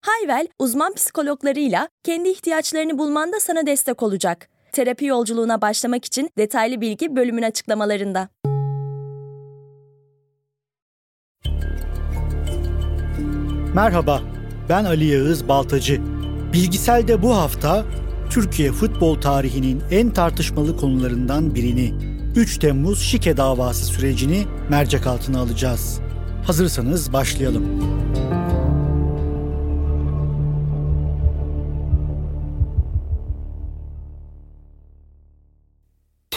Hayvel, uzman psikologlarıyla kendi ihtiyaçlarını bulmanda sana destek olacak. Terapi yolculuğuna başlamak için detaylı bilgi bölümün açıklamalarında. Merhaba, ben Ali Yağız Baltacı. Bilgisel'de bu hafta Türkiye futbol tarihinin en tartışmalı konularından birini 3 Temmuz şike davası sürecini mercek altına alacağız. Hazırsanız başlayalım.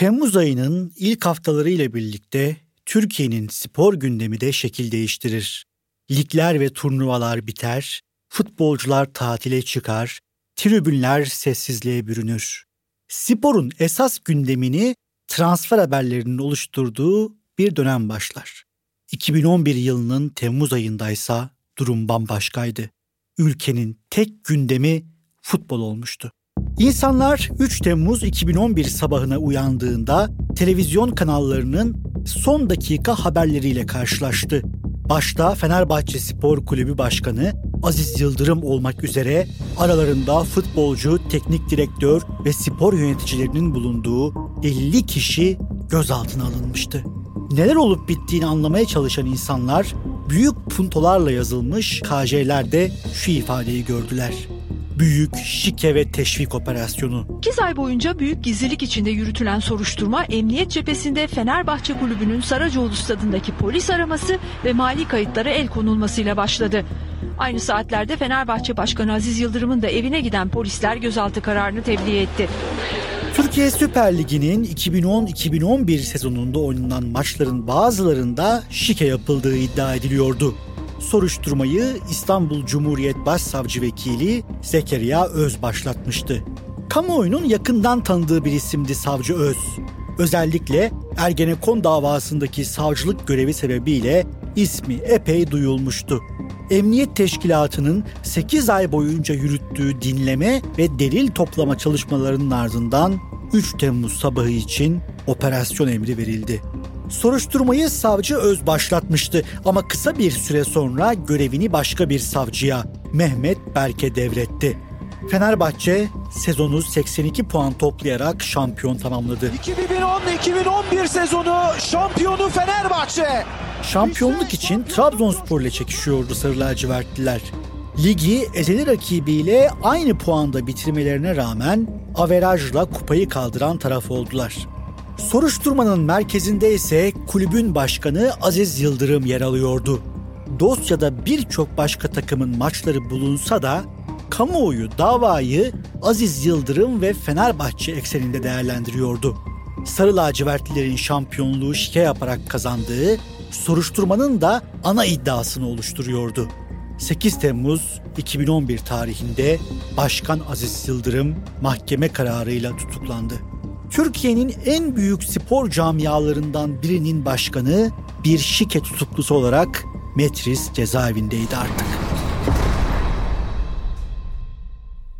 Temmuz ayının ilk haftaları ile birlikte Türkiye'nin spor gündemi de şekil değiştirir. Ligler ve turnuvalar biter, futbolcular tatile çıkar, tribünler sessizliğe bürünür. Sporun esas gündemini transfer haberlerinin oluşturduğu bir dönem başlar. 2011 yılının Temmuz ayındaysa durum bambaşkaydı. Ülkenin tek gündemi futbol olmuştu. İnsanlar 3 Temmuz 2011 sabahına uyandığında televizyon kanallarının son dakika haberleriyle karşılaştı. Başta Fenerbahçe Spor Kulübü Başkanı Aziz Yıldırım olmak üzere aralarında futbolcu, teknik direktör ve spor yöneticilerinin bulunduğu 50 kişi gözaltına alınmıştı. Neler olup bittiğini anlamaya çalışan insanlar büyük puntolarla yazılmış KJ'lerde şu ifadeyi gördüler büyük şike ve teşvik operasyonu. 2 ay boyunca büyük gizlilik içinde yürütülen soruşturma emniyet cephesinde Fenerbahçe Kulübü'nün Saracoğlu stadındaki polis araması ve mali kayıtlara el konulmasıyla başladı. Aynı saatlerde Fenerbahçe Başkanı Aziz Yıldırım'ın da evine giden polisler gözaltı kararını tebliğ etti. Türkiye Süper Ligi'nin 2010-2011 sezonunda oynanan maçların bazılarında şike yapıldığı iddia ediliyordu. Soruşturmayı İstanbul Cumhuriyet Başsavcı Vekili Zekeriya Öz başlatmıştı. Kamuoyunun yakından tanıdığı bir isimdi Savcı Öz. Özellikle Ergenekon davasındaki savcılık görevi sebebiyle ismi epey duyulmuştu. Emniyet Teşkilatı'nın 8 ay boyunca yürüttüğü dinleme ve delil toplama çalışmalarının ardından 3 Temmuz sabahı için operasyon emri verildi. Soruşturmayı savcı Öz başlatmıştı ama kısa bir süre sonra görevini başka bir savcıya Mehmet Berke devretti. Fenerbahçe sezonu 82 puan toplayarak şampiyon tamamladı. 2010-2011 sezonu şampiyonu Fenerbahçe. Şampiyonluk için Trabzonspor ile çekişiyordu Sarı lacivertliler. Ligi ezeli rakibiyle aynı puanda bitirmelerine rağmen averajla kupayı kaldıran taraf oldular. Soruşturmanın merkezinde ise kulübün başkanı Aziz Yıldırım yer alıyordu. Dosyada birçok başka takımın maçları bulunsa da kamuoyu davayı Aziz Yıldırım ve Fenerbahçe ekseninde değerlendiriyordu. Sarı lacivertlilerin şampiyonluğu şike yaparak kazandığı soruşturmanın da ana iddiasını oluşturuyordu. 8 Temmuz 2011 tarihinde Başkan Aziz Yıldırım mahkeme kararıyla tutuklandı. Türkiye'nin en büyük spor camialarından birinin başkanı bir şike tutuklusu olarak Metris cezaevindeydi artık.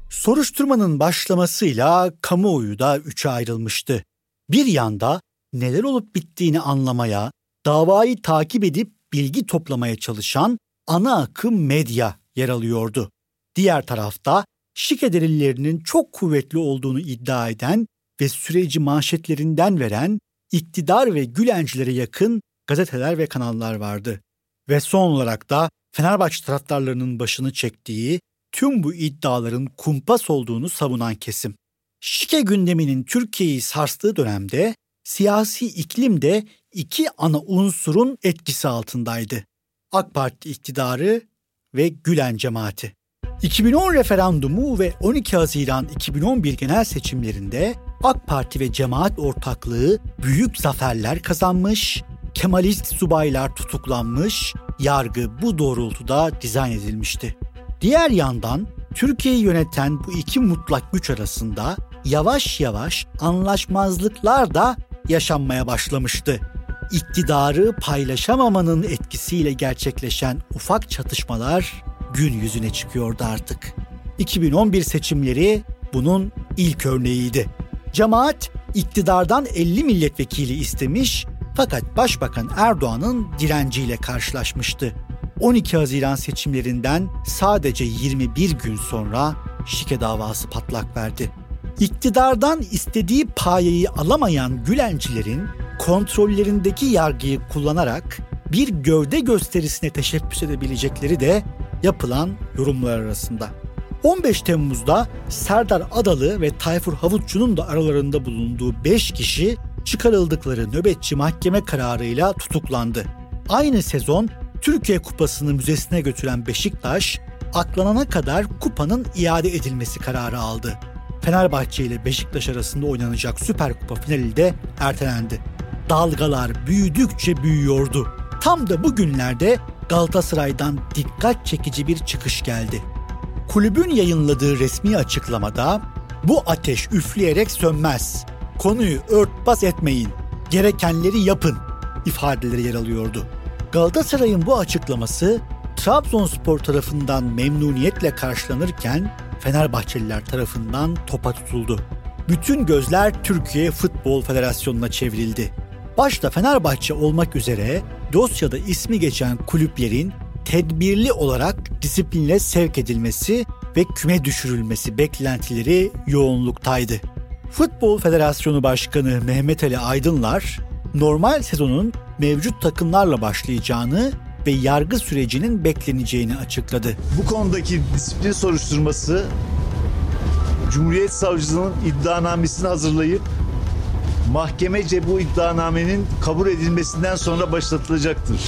Soruşturmanın başlamasıyla kamuoyu da üçe ayrılmıştı. Bir yanda neler olup bittiğini anlamaya, davayı takip edip bilgi toplamaya çalışan ana akım medya yer alıyordu. Diğer tarafta şike delillerinin çok kuvvetli olduğunu iddia eden ve süreci manşetlerinden veren iktidar ve Gülencilere yakın gazeteler ve kanallar vardı. Ve son olarak da Fenerbahçe taraftarlarının başını çektiği tüm bu iddiaların kumpas olduğunu savunan kesim. Şike gündeminin Türkiye'yi sarstığı dönemde siyasi iklim de iki ana unsurun etkisi altındaydı. AK Parti iktidarı ve Gülen cemaati. 2010 referandumu ve 12 Haziran 2011 genel seçimlerinde AK Parti ve cemaat ortaklığı büyük zaferler kazanmış, Kemalist subaylar tutuklanmış, yargı bu doğrultuda dizayn edilmişti. Diğer yandan Türkiye'yi yöneten bu iki mutlak güç arasında yavaş yavaş anlaşmazlıklar da yaşanmaya başlamıştı. İktidarı paylaşamamanın etkisiyle gerçekleşen ufak çatışmalar gün yüzüne çıkıyordu artık. 2011 seçimleri bunun ilk örneğiydi. Cemaat iktidardan 50 milletvekili istemiş fakat Başbakan Erdoğan'ın direnciyle karşılaşmıştı. 12 Haziran seçimlerinden sadece 21 gün sonra şike davası patlak verdi. İktidardan istediği payeyi alamayan Gülencilerin kontrollerindeki yargıyı kullanarak bir gövde gösterisine teşebbüs edebilecekleri de yapılan yorumlar arasında. 15 Temmuz'da Serdar Adalı ve Tayfur Havutçu'nun da aralarında bulunduğu 5 kişi çıkarıldıkları nöbetçi mahkeme kararıyla tutuklandı. Aynı sezon Türkiye Kupası'nı müzesine götüren Beşiktaş, aklanana kadar kupanın iade edilmesi kararı aldı. Fenerbahçe ile Beşiktaş arasında oynanacak Süper Kupa finali de ertelendi. Dalgalar büyüdükçe büyüyordu. Tam da bu günlerde Galatasaray'dan dikkat çekici bir çıkış geldi. Kulübün yayınladığı resmi açıklamada bu ateş üfleyerek sönmez. Konuyu örtbas etmeyin. Gerekenleri yapın ifadeleri yer alıyordu. Galatasaray'ın bu açıklaması Trabzonspor tarafından memnuniyetle karşılanırken Fenerbahçeliler tarafından topa tutuldu. Bütün gözler Türkiye Futbol Federasyonu'na çevrildi. Başta Fenerbahçe olmak üzere dosyada ismi geçen kulüplerin tedbirli olarak disiplinle sevk edilmesi ve küme düşürülmesi beklentileri yoğunluktaydı. Futbol Federasyonu Başkanı Mehmet Ali Aydınlar, normal sezonun mevcut takımlarla başlayacağını ve yargı sürecinin bekleneceğini açıkladı. Bu konudaki disiplin soruşturması Cumhuriyet Savcılığı'nın iddianamesini hazırlayıp mahkemece bu iddianamenin kabul edilmesinden sonra başlatılacaktır.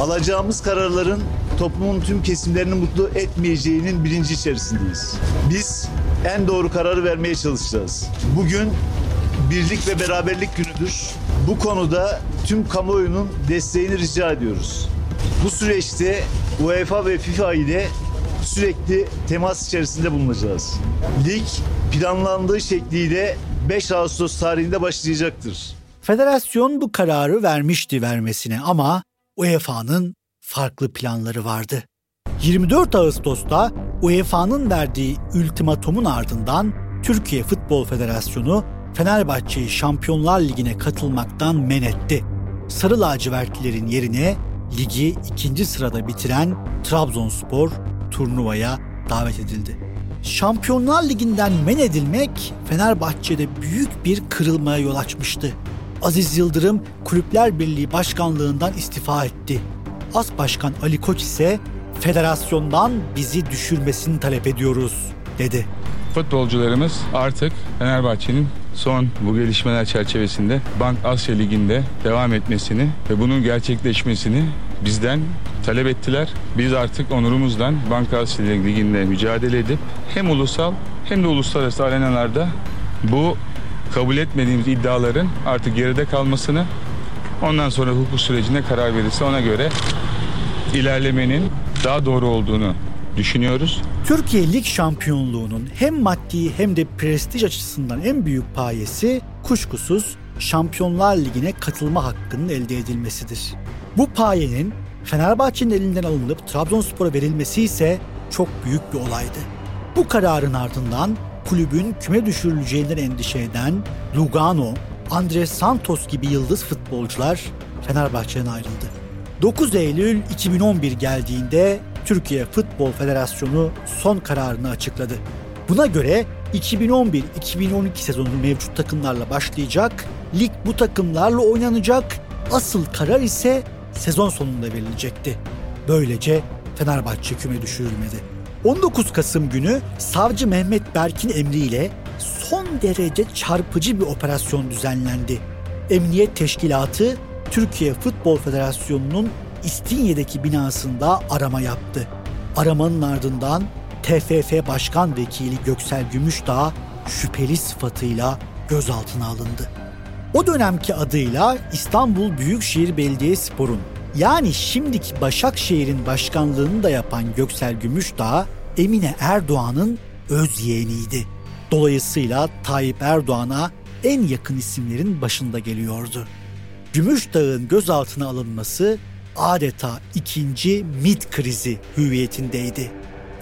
Alacağımız kararların toplumun tüm kesimlerini mutlu etmeyeceğinin bilinci içerisindeyiz. Biz en doğru kararı vermeye çalışacağız. Bugün birlik ve beraberlik günüdür. Bu konuda tüm kamuoyunun desteğini rica ediyoruz. Bu süreçte UEFA ve FIFA ile sürekli temas içerisinde bulunacağız. Lig planlandığı şekliyle 5 Ağustos tarihinde başlayacaktır. Federasyon bu kararı vermişti vermesine ama UEFA'nın farklı planları vardı. 24 Ağustos'ta UEFA'nın verdiği ultimatomun ardından Türkiye Futbol Federasyonu Fenerbahçe'yi Şampiyonlar Ligi'ne katılmaktan men etti. Sarı lacivertlilerin yerine ligi ikinci sırada bitiren Trabzonspor turnuvaya davet edildi. Şampiyonlar Ligi'nden men edilmek Fenerbahçe'de büyük bir kırılmaya yol açmıştı. Aziz Yıldırım Kulüpler Birliği Başkanlığından istifa etti. As Başkan Ali Koç ise federasyondan bizi düşürmesini talep ediyoruz dedi. Futbolcularımız artık Fenerbahçe'nin son bu gelişmeler çerçevesinde Bank Asya Ligi'nde devam etmesini ve bunun gerçekleşmesini bizden talep ettiler. Biz artık onurumuzdan Bank Asya Ligi'nde mücadele edip hem ulusal hem de uluslararası arenalarda bu kabul etmediğimiz iddiaların artık geride kalmasını ondan sonra hukuk sürecine karar verirse ona göre ilerlemenin daha doğru olduğunu düşünüyoruz. Türkiye Lig şampiyonluğunun hem maddi hem de prestij açısından en büyük payesi kuşkusuz Şampiyonlar Ligi'ne katılma hakkının elde edilmesidir. Bu payenin Fenerbahçe'nin elinden alınıp Trabzonspor'a verilmesi ise çok büyük bir olaydı. Bu kararın ardından kulübün küme düşürüleceğinden endişe eden Lugano, Andres Santos gibi yıldız futbolcular Fenerbahçe'den ayrıldı. 9 Eylül 2011 geldiğinde Türkiye Futbol Federasyonu son kararını açıkladı. Buna göre 2011-2012 sezonu mevcut takımlarla başlayacak, lig bu takımlarla oynanacak, asıl karar ise sezon sonunda verilecekti. Böylece Fenerbahçe küme düşürülmedi. 19 Kasım günü savcı Mehmet Berk'in emriyle son derece çarpıcı bir operasyon düzenlendi. Emniyet Teşkilatı Türkiye Futbol Federasyonu'nun İstinye'deki binasında arama yaptı. Aramanın ardından TFF Başkan Vekili Göksel Gümüşdağ şüpheli sıfatıyla gözaltına alındı. O dönemki adıyla İstanbul Büyükşehir Belediyespor'un yani şimdiki Başakşehir'in başkanlığını da yapan Göksel Gümüşdağ Emine Erdoğan'ın öz yeğeniydi. Dolayısıyla Tayyip Erdoğan'a en yakın isimlerin başında geliyordu. Gümüşdağ'ın gözaltına alınması adeta ikinci MIT krizi hüviyetindeydi.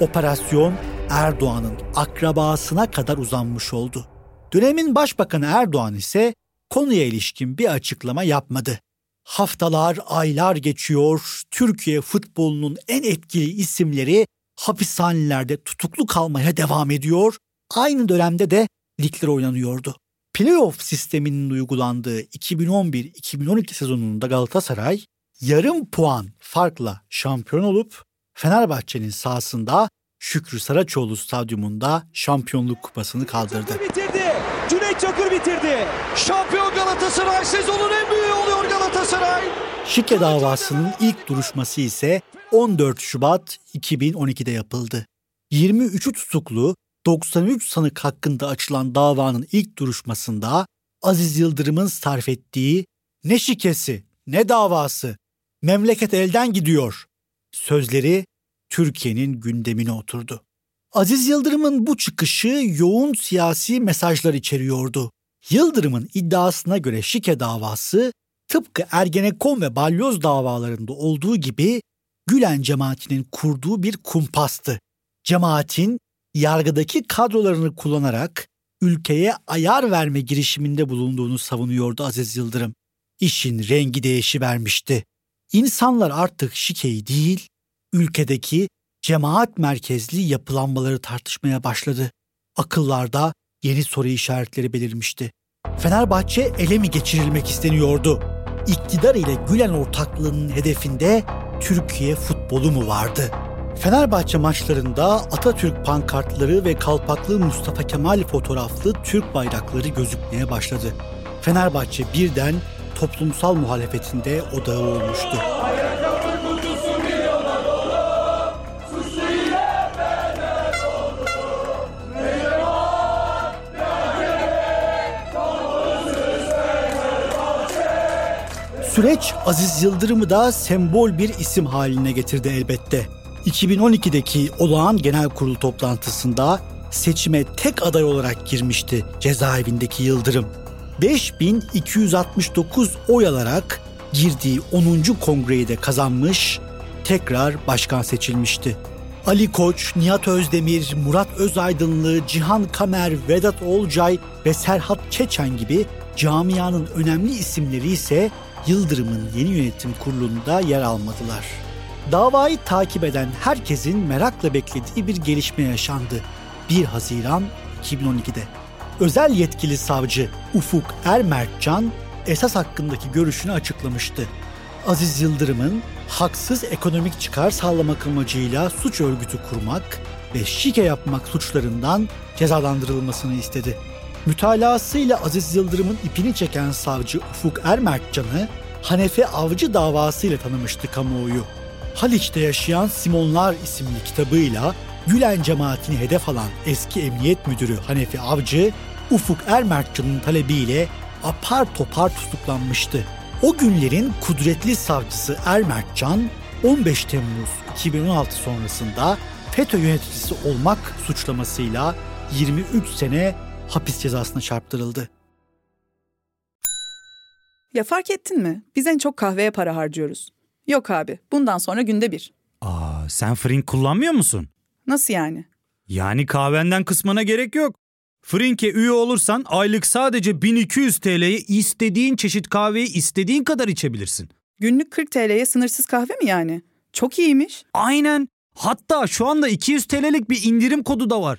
Operasyon Erdoğan'ın akrabasına kadar uzanmış oldu. Dönemin Başbakanı Erdoğan ise konuya ilişkin bir açıklama yapmadı. Haftalar, aylar geçiyor, Türkiye futbolunun en etkili isimleri hapishanelerde tutuklu kalmaya devam ediyor. Aynı dönemde de ligler oynanıyordu. Playoff sisteminin uygulandığı 2011-2012 sezonunda Galatasaray yarım puan farkla şampiyon olup Fenerbahçe'nin sahasında Şükrü Saraçoğlu stadyumunda şampiyonluk kupasını kaldırdı. Çakır bitirdi. Şampiyon Galatasaray sezonun en büyüğü oluyor Galatasaray. Şike davasının ilk duruşması ise 14 Şubat 2012'de yapıldı. 23 tutuklu 93 sanık hakkında açılan davanın ilk duruşmasında Aziz Yıldırım'ın sarf ettiği ne şikesi ne davası memleket elden gidiyor sözleri Türkiye'nin gündemine oturdu. Aziz Yıldırım'ın bu çıkışı yoğun siyasi mesajlar içeriyordu. Yıldırım'ın iddiasına göre şike davası tıpkı Ergenekon ve Balyoz davalarında olduğu gibi Gülen cemaatinin kurduğu bir kumpastı. Cemaatin yargıdaki kadrolarını kullanarak ülkeye ayar verme girişiminde bulunduğunu savunuyordu Aziz Yıldırım. İşin rengi değişi vermişti. İnsanlar artık şikeyi değil, ülkedeki cemaat merkezli yapılanmaları tartışmaya başladı. Akıllarda yeni soru işaretleri belirmişti. Fenerbahçe ele mi geçirilmek isteniyordu? İktidar ile Gülen ortaklığının hedefinde Türkiye futbolu mu vardı? Fenerbahçe maçlarında Atatürk pankartları ve kalpaklı Mustafa Kemal fotoğraflı Türk bayrakları gözükmeye başladı. Fenerbahçe birden toplumsal muhalefetinde odağı olmuştu. Süreç Aziz Yıldırım'ı da sembol bir isim haline getirdi elbette. 2012'deki olağan genel kurul toplantısında seçime tek aday olarak girmişti cezaevindeki Yıldırım. 5269 oy alarak girdiği 10. kongreyi de kazanmış, tekrar başkan seçilmişti. Ali Koç, Nihat Özdemir, Murat Özaydınlı, Cihan Kamer, Vedat Olcay ve Serhat Çeçen gibi camianın önemli isimleri ise Yıldırım'ın yeni yönetim kurulunda yer almadılar. Davayı takip eden herkesin merakla beklediği bir gelişme yaşandı. 1 Haziran 2012'de. Özel yetkili savcı Ufuk Ermertcan esas hakkındaki görüşünü açıklamıştı. Aziz Yıldırım'ın haksız ekonomik çıkar sağlamak amacıyla suç örgütü kurmak ve şike yapmak suçlarından cezalandırılmasını istedi. Mütalasıyla Aziz Yıldırım'ın ipini çeken savcı Ufuk Ermertcan'ı Hanefi Avcı davasıyla tanımıştı kamuoyu. Haliç'te yaşayan Simonlar isimli kitabıyla Gülen cemaatini hedef alan eski emniyet müdürü Hanefi Avcı, Ufuk Ermertcan'ın talebiyle apar topar tutuklanmıştı. O günlerin kudretli savcısı Ermertcan, 15 Temmuz 2016 sonrasında FETÖ yöneticisi olmak suçlamasıyla 23 sene hapis cezasına çarptırıldı. Ya fark ettin mi? Biz en çok kahveye para harcıyoruz. Yok abi, bundan sonra günde bir. Aa, sen Frink kullanmıyor musun? Nasıl yani? Yani kahvenden kısmına gerek yok. Frink'e üye olursan aylık sadece 1200 TL'ye istediğin çeşit kahveyi istediğin kadar içebilirsin. Günlük 40 TL'ye sınırsız kahve mi yani? Çok iyiymiş. Aynen. Hatta şu anda 200 TL'lik bir indirim kodu da var.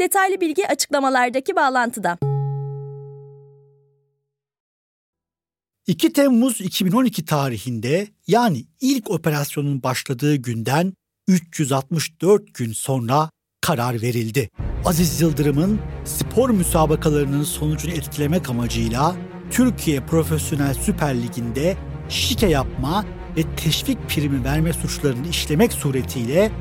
Detaylı bilgi açıklamalardaki bağlantıda. 2 Temmuz 2012 tarihinde yani ilk operasyonun başladığı günden 364 gün sonra karar verildi. Aziz Yıldırım'ın spor müsabakalarının sonucunu etkilemek amacıyla Türkiye Profesyonel Süper Ligi'nde şike yapma ve teşvik primi verme suçlarını işlemek suretiyle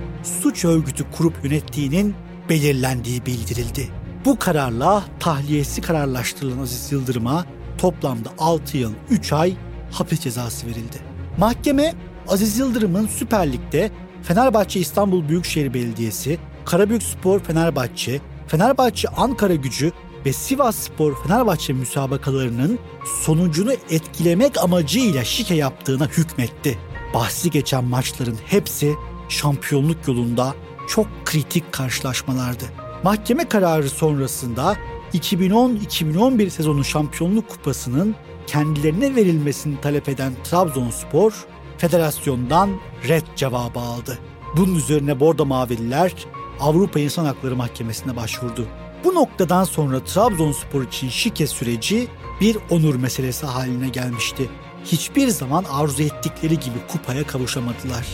suç örgütü kurup yönettiğinin belirlendiği bildirildi. Bu kararla tahliyesi kararlaştırılan Aziz Yıldırım'a toplamda 6 yıl 3 ay hapis cezası verildi. Mahkeme Aziz Yıldırım'ın Süper Lig'de Fenerbahçe İstanbul Büyükşehir Belediyesi, Karabük Spor Fenerbahçe, Fenerbahçe Ankara Gücü ve Sivas Spor Fenerbahçe müsabakalarının sonucunu etkilemek amacıyla şike yaptığına hükmetti. Bahsi geçen maçların hepsi şampiyonluk yolunda çok kritik karşılaşmalardı. Mahkeme kararı sonrasında 2010-2011 sezonu şampiyonluk kupasının kendilerine verilmesini talep eden Trabzonspor, federasyondan red cevabı aldı. Bunun üzerine Bordo Mavililer Avrupa İnsan Hakları Mahkemesi'ne başvurdu. Bu noktadan sonra Trabzonspor için şike süreci bir onur meselesi haline gelmişti. Hiçbir zaman arzu ettikleri gibi kupaya kavuşamadılar.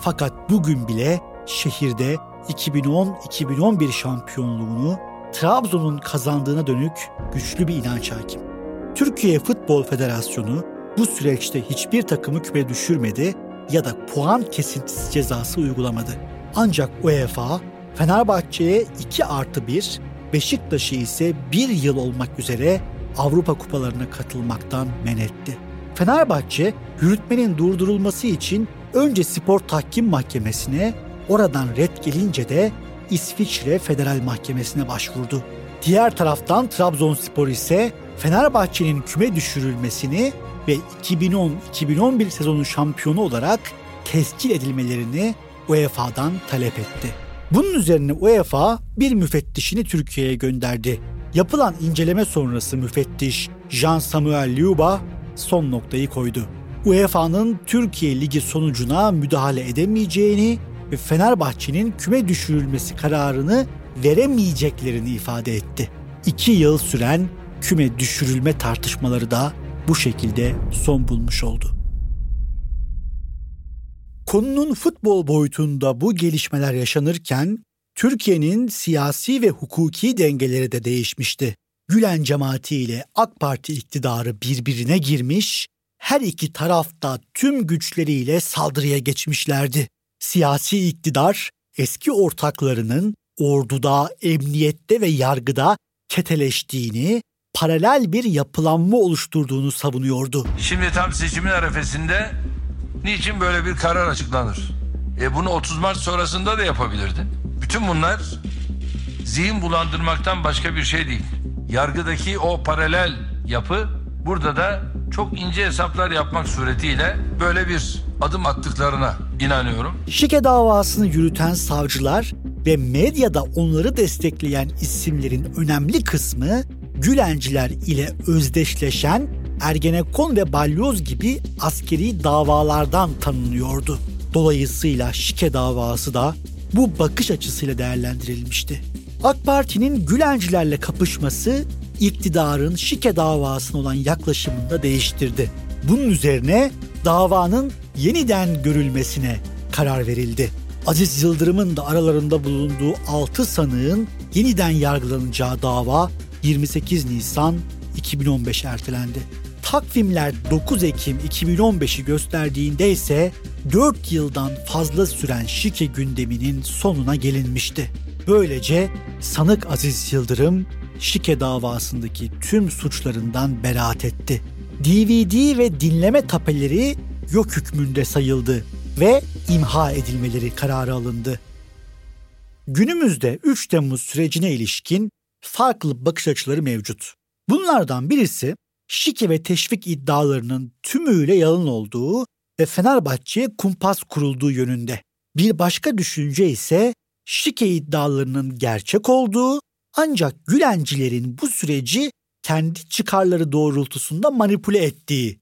Fakat bugün bile şehirde 2010-2011 şampiyonluğunu Trabzon'un kazandığına dönük güçlü bir inanç hakim. Türkiye Futbol Federasyonu bu süreçte hiçbir takımı küme düşürmedi ya da puan kesintisi cezası uygulamadı. Ancak UEFA Fenerbahçe'ye 2 artı 1, Beşiktaş'ı ise 1 yıl olmak üzere Avrupa kupalarına katılmaktan men etti. Fenerbahçe yürütmenin durdurulması için önce spor tahkim mahkemesine, oradan red gelince de İsviçre Federal Mahkemesi'ne başvurdu. Diğer taraftan Trabzonspor ise Fenerbahçe'nin küme düşürülmesini ve 2010-2011 sezonu şampiyonu olarak tescil edilmelerini UEFA'dan talep etti. Bunun üzerine UEFA bir müfettişini Türkiye'ye gönderdi. Yapılan inceleme sonrası müfettiş Jean Samuel Liuba son noktayı koydu. UEFA'nın Türkiye Ligi sonucuna müdahale edemeyeceğini ve Fenerbahçe'nin küme düşürülmesi kararını veremeyeceklerini ifade etti. İki yıl süren küme düşürülme tartışmaları da bu şekilde son bulmuş oldu. Konunun futbol boyutunda bu gelişmeler yaşanırken Türkiye'nin siyasi ve hukuki dengeleri de değişmişti. Gülen cemaati ile AK Parti iktidarı birbirine girmiş, her iki tarafta tüm güçleriyle saldırıya geçmişlerdi. Siyasi iktidar eski ortaklarının orduda, emniyette ve yargıda keteleştiğini, paralel bir yapılanma oluşturduğunu savunuyordu. Şimdi tam seçimin arefesinde niçin böyle bir karar açıklanır? E bunu 30 Mart sonrasında da yapabilirdin. Bütün bunlar zihin bulandırmaktan başka bir şey değil. Yargıdaki o paralel yapı burada da çok ince hesaplar yapmak suretiyle böyle bir adım attıklarına inanıyorum. Şike davasını yürüten savcılar ve medyada onları destekleyen isimlerin önemli kısmı Gülenciler ile özdeşleşen Ergenekon ve Balyoz gibi askeri davalardan tanınıyordu. Dolayısıyla şike davası da bu bakış açısıyla değerlendirilmişti. AK Parti'nin Gülencilerle kapışması iktidarın şike davasına olan yaklaşımını da değiştirdi. Bunun üzerine davanın yeniden görülmesine karar verildi. Aziz Yıldırım'ın da aralarında bulunduğu 6 sanığın yeniden yargılanacağı dava 28 Nisan 2015 ertelendi. Takvimler 9 Ekim 2015'i gösterdiğinde ise 4 yıldan fazla süren şike gündeminin sonuna gelinmişti. Böylece sanık Aziz Yıldırım şike davasındaki tüm suçlarından beraat etti. DVD ve dinleme tapeleri yok hükmünde sayıldı ve imha edilmeleri kararı alındı. Günümüzde 3 Temmuz sürecine ilişkin farklı bakış açıları mevcut. Bunlardan birisi şike ve teşvik iddialarının tümüyle yalan olduğu ve Fenerbahçe'ye kumpas kurulduğu yönünde. Bir başka düşünce ise şike iddialarının gerçek olduğu ancak Gülencilerin bu süreci kendi çıkarları doğrultusunda manipüle ettiği.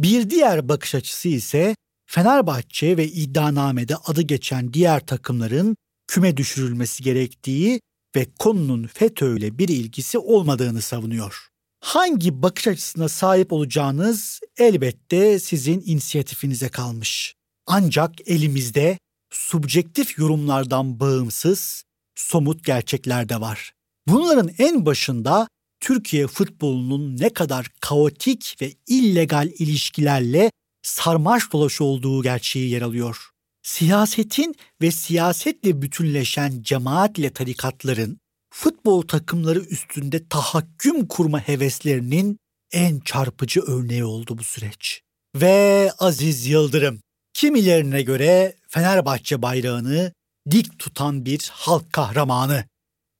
Bir diğer bakış açısı ise Fenerbahçe ve iddianamede adı geçen diğer takımların küme düşürülmesi gerektiği ve konunun FETÖ ile bir ilgisi olmadığını savunuyor. Hangi bakış açısına sahip olacağınız elbette sizin inisiyatifinize kalmış. Ancak elimizde subjektif yorumlardan bağımsız, somut gerçekler de var. Bunların en başında Türkiye futbolunun ne kadar kaotik ve illegal ilişkilerle sarmaş dolaş olduğu gerçeği yer alıyor. Siyasetin ve siyasetle bütünleşen cemaatle tarikatların futbol takımları üstünde tahakküm kurma heveslerinin en çarpıcı örneği oldu bu süreç. Ve Aziz Yıldırım, kimilerine göre Fenerbahçe bayrağını dik tutan bir halk kahramanı.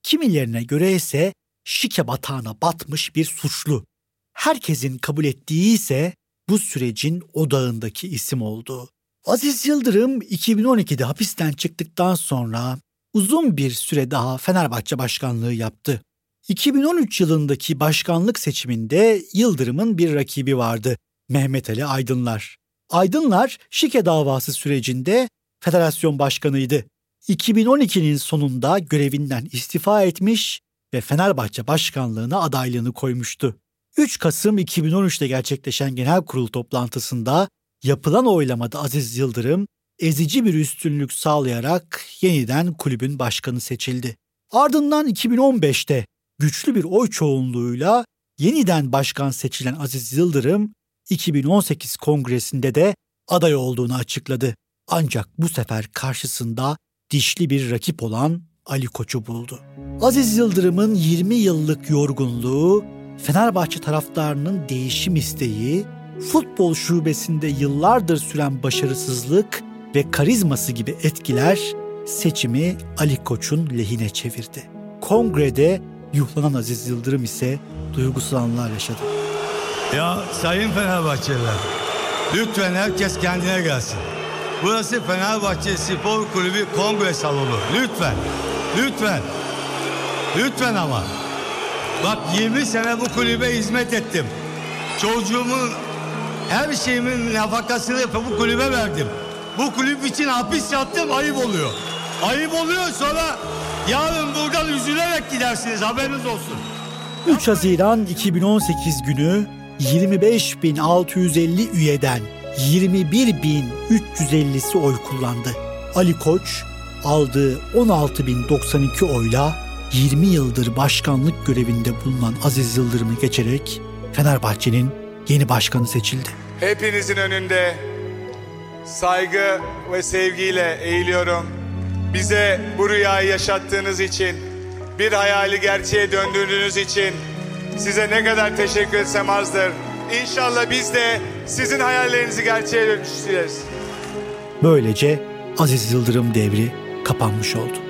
Kimilerine göre ise şike batağına batmış bir suçlu. Herkesin kabul ettiği ise bu sürecin odağındaki isim oldu. Aziz Yıldırım 2012'de hapisten çıktıktan sonra uzun bir süre daha Fenerbahçe başkanlığı yaptı. 2013 yılındaki başkanlık seçiminde Yıldırım'ın bir rakibi vardı. Mehmet Ali Aydınlar. Aydınlar şike davası sürecinde federasyon başkanıydı. 2012'nin sonunda görevinden istifa etmiş ve Fenerbahçe başkanlığına adaylığını koymuştu. 3 Kasım 2013'te gerçekleşen genel kurul toplantısında yapılan oylamada Aziz Yıldırım ezici bir üstünlük sağlayarak yeniden kulübün başkanı seçildi. Ardından 2015'te güçlü bir oy çoğunluğuyla yeniden başkan seçilen Aziz Yıldırım 2018 kongresinde de aday olduğunu açıkladı. Ancak bu sefer karşısında dişli bir rakip olan Ali Koç'u buldu. Aziz Yıldırım'ın 20 yıllık yorgunluğu, Fenerbahçe taraftarının değişim isteği, futbol şubesinde yıllardır süren başarısızlık ve karizması gibi etkiler seçimi Ali Koç'un lehine çevirdi. Kongrede yuhlanan Aziz Yıldırım ise duygusal anlar yaşadı. Ya sayın Fenerbahçeliler, lütfen herkes kendine gelsin. Burası Fenerbahçe Spor Kulübü Kongre Salonu. Lütfen, lütfen, lütfen ama. Bak 20 sene bu kulübe hizmet ettim. Çocuğumun her şeyimin nafakasını bu kulübe verdim. Bu kulüp için hapis yattım ayıp oluyor. Ayıp oluyor sonra yarın buradan üzülerek gidersiniz haberiniz olsun. 3 Haziran 2018 günü 25.650 üyeden 21.350'si oy kullandı. Ali Koç aldığı 16.092 oyla 20 yıldır başkanlık görevinde bulunan Aziz Yıldırım'ı geçerek Fenerbahçe'nin yeni başkanı seçildi. Hepinizin önünde saygı ve sevgiyle eğiliyorum. Bize bu rüyayı yaşattığınız için, bir hayali gerçeğe döndürdüğünüz için size ne kadar teşekkür etsem azdır. İnşallah biz de sizin hayallerinizi gerçeğe dönüştüreceğiz. Böylece Aziz Yıldırım devri kapanmış oldu.